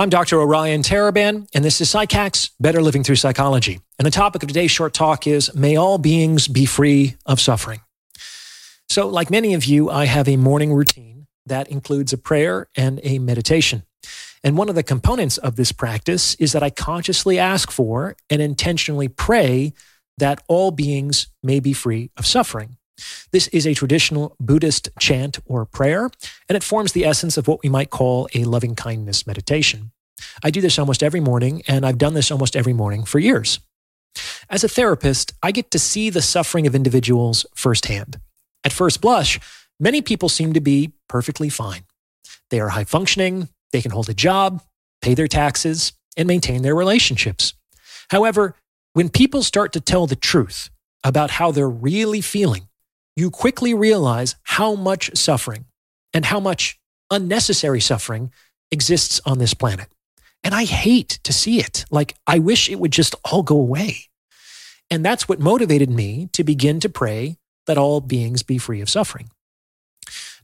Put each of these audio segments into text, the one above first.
I'm Dr. Orion Taraban, and this is PsycHacks Better Living Through Psychology. And the topic of today's short talk is May all beings be free of suffering. So, like many of you, I have a morning routine that includes a prayer and a meditation. And one of the components of this practice is that I consciously ask for and intentionally pray that all beings may be free of suffering. This is a traditional Buddhist chant or prayer, and it forms the essence of what we might call a loving kindness meditation. I do this almost every morning, and I've done this almost every morning for years. As a therapist, I get to see the suffering of individuals firsthand. At first blush, many people seem to be perfectly fine. They are high functioning, they can hold a job, pay their taxes, and maintain their relationships. However, when people start to tell the truth about how they're really feeling, you quickly realize how much suffering and how much unnecessary suffering exists on this planet. And I hate to see it. Like, I wish it would just all go away. And that's what motivated me to begin to pray that all beings be free of suffering.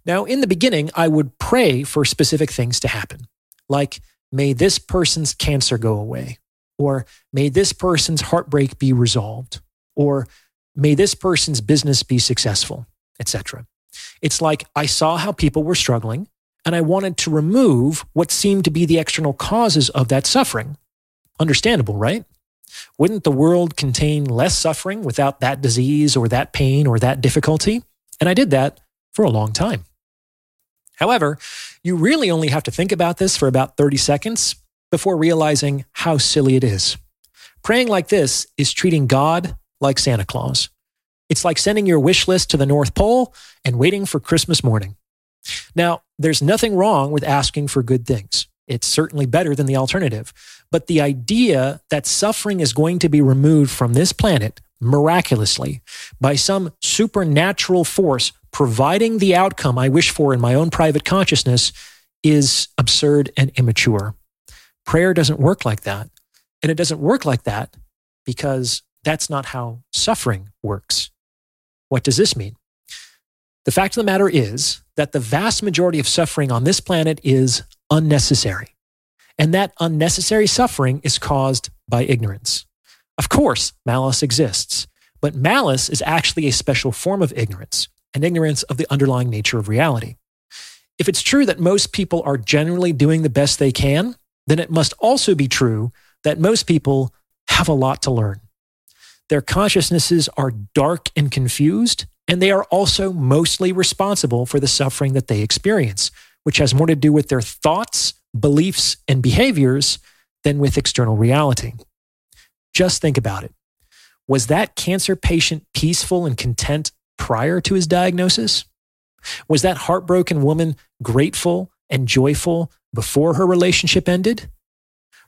Now, in the beginning, I would pray for specific things to happen, like, may this person's cancer go away, or may this person's heartbreak be resolved, or May this person's business be successful, etc. It's like I saw how people were struggling and I wanted to remove what seemed to be the external causes of that suffering. Understandable, right? Wouldn't the world contain less suffering without that disease or that pain or that difficulty? And I did that for a long time. However, you really only have to think about this for about 30 seconds before realizing how silly it is. Praying like this is treating God like Santa Claus. It's like sending your wish list to the North Pole and waiting for Christmas morning. Now, there's nothing wrong with asking for good things. It's certainly better than the alternative. But the idea that suffering is going to be removed from this planet miraculously by some supernatural force providing the outcome I wish for in my own private consciousness is absurd and immature. Prayer doesn't work like that. And it doesn't work like that because that's not how suffering works. What does this mean? The fact of the matter is that the vast majority of suffering on this planet is unnecessary. And that unnecessary suffering is caused by ignorance. Of course, malice exists, but malice is actually a special form of ignorance, an ignorance of the underlying nature of reality. If it's true that most people are generally doing the best they can, then it must also be true that most people have a lot to learn. Their consciousnesses are dark and confused, and they are also mostly responsible for the suffering that they experience, which has more to do with their thoughts, beliefs, and behaviors than with external reality. Just think about it. Was that cancer patient peaceful and content prior to his diagnosis? Was that heartbroken woman grateful and joyful before her relationship ended?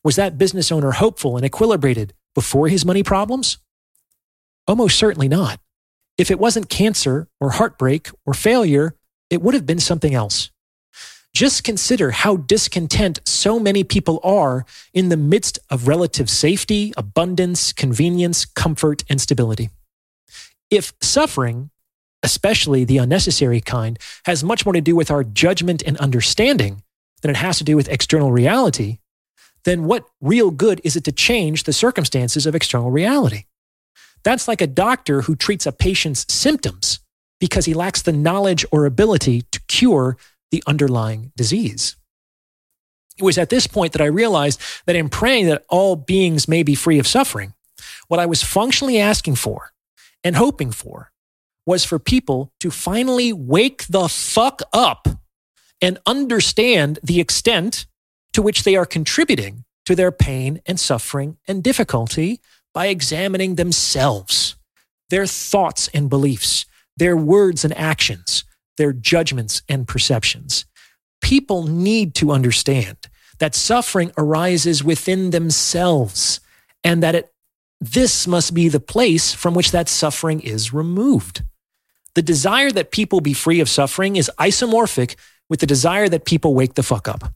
Was that business owner hopeful and equilibrated before his money problems? Almost certainly not. If it wasn't cancer or heartbreak or failure, it would have been something else. Just consider how discontent so many people are in the midst of relative safety, abundance, convenience, comfort, and stability. If suffering, especially the unnecessary kind, has much more to do with our judgment and understanding than it has to do with external reality, then what real good is it to change the circumstances of external reality? That's like a doctor who treats a patient's symptoms because he lacks the knowledge or ability to cure the underlying disease. It was at this point that I realized that in praying that all beings may be free of suffering, what I was functionally asking for and hoping for was for people to finally wake the fuck up and understand the extent to which they are contributing to their pain and suffering and difficulty by examining themselves, their thoughts and beliefs, their words and actions, their judgments and perceptions. People need to understand that suffering arises within themselves and that it, this must be the place from which that suffering is removed. The desire that people be free of suffering is isomorphic with the desire that people wake the fuck up.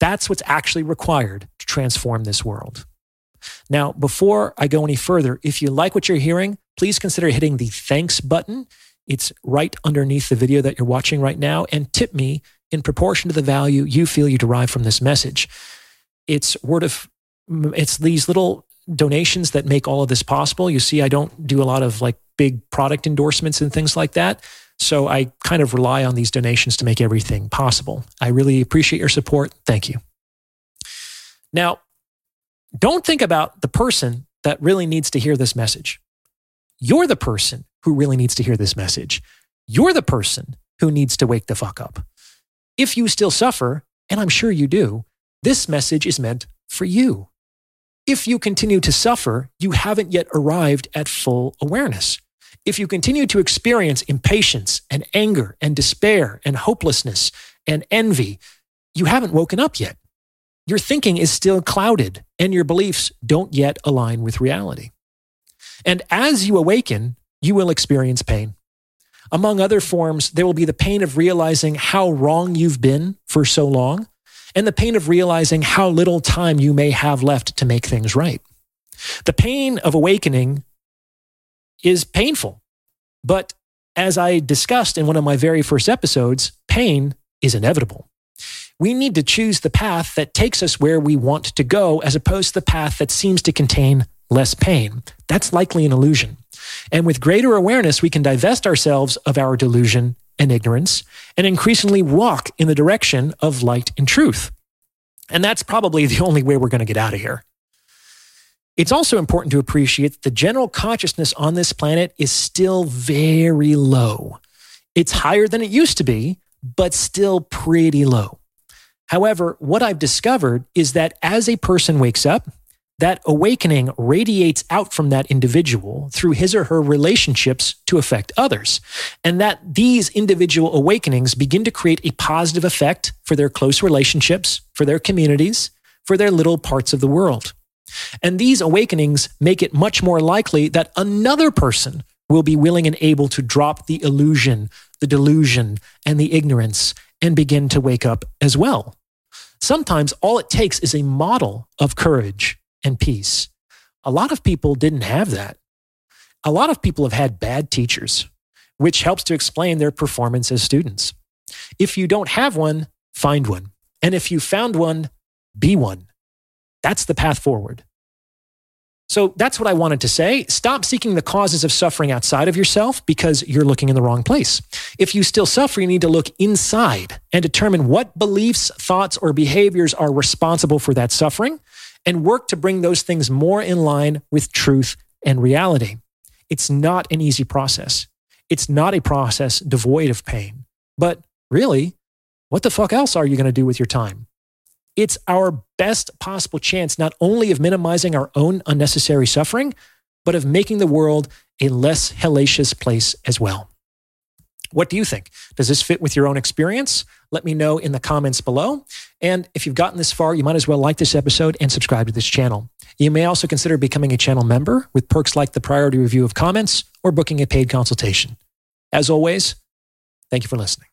That's what's actually required to transform this world. Now, before I go any further, if you like what you're hearing, please consider hitting the thanks button. It's right underneath the video that you're watching right now and tip me in proportion to the value you feel you derive from this message. It's word of, it's these little donations that make all of this possible. You see, I don't do a lot of like big product endorsements and things like that. So I kind of rely on these donations to make everything possible. I really appreciate your support. Thank you. Now, don't think about the person that really needs to hear this message. You're the person who really needs to hear this message. You're the person who needs to wake the fuck up. If you still suffer, and I'm sure you do, this message is meant for you. If you continue to suffer, you haven't yet arrived at full awareness. If you continue to experience impatience and anger and despair and hopelessness and envy, you haven't woken up yet. Your thinking is still clouded and your beliefs don't yet align with reality. And as you awaken, you will experience pain. Among other forms, there will be the pain of realizing how wrong you've been for so long, and the pain of realizing how little time you may have left to make things right. The pain of awakening is painful, but as I discussed in one of my very first episodes, pain is inevitable. We need to choose the path that takes us where we want to go as opposed to the path that seems to contain less pain. That's likely an illusion. And with greater awareness, we can divest ourselves of our delusion and ignorance and increasingly walk in the direction of light and truth. And that's probably the only way we're going to get out of here. It's also important to appreciate that the general consciousness on this planet is still very low. It's higher than it used to be, but still pretty low. However, what I've discovered is that as a person wakes up, that awakening radiates out from that individual through his or her relationships to affect others. And that these individual awakenings begin to create a positive effect for their close relationships, for their communities, for their little parts of the world. And these awakenings make it much more likely that another person will be willing and able to drop the illusion, the delusion, and the ignorance and begin to wake up as well. Sometimes all it takes is a model of courage and peace. A lot of people didn't have that. A lot of people have had bad teachers, which helps to explain their performance as students. If you don't have one, find one. And if you found one, be one. That's the path forward. So that's what I wanted to say. Stop seeking the causes of suffering outside of yourself because you're looking in the wrong place. If you still suffer, you need to look inside and determine what beliefs, thoughts, or behaviors are responsible for that suffering and work to bring those things more in line with truth and reality. It's not an easy process. It's not a process devoid of pain. But really, what the fuck else are you going to do with your time? It's our best possible chance not only of minimizing our own unnecessary suffering, but of making the world a less hellacious place as well. What do you think? Does this fit with your own experience? Let me know in the comments below. And if you've gotten this far, you might as well like this episode and subscribe to this channel. You may also consider becoming a channel member with perks like the priority review of comments or booking a paid consultation. As always, thank you for listening.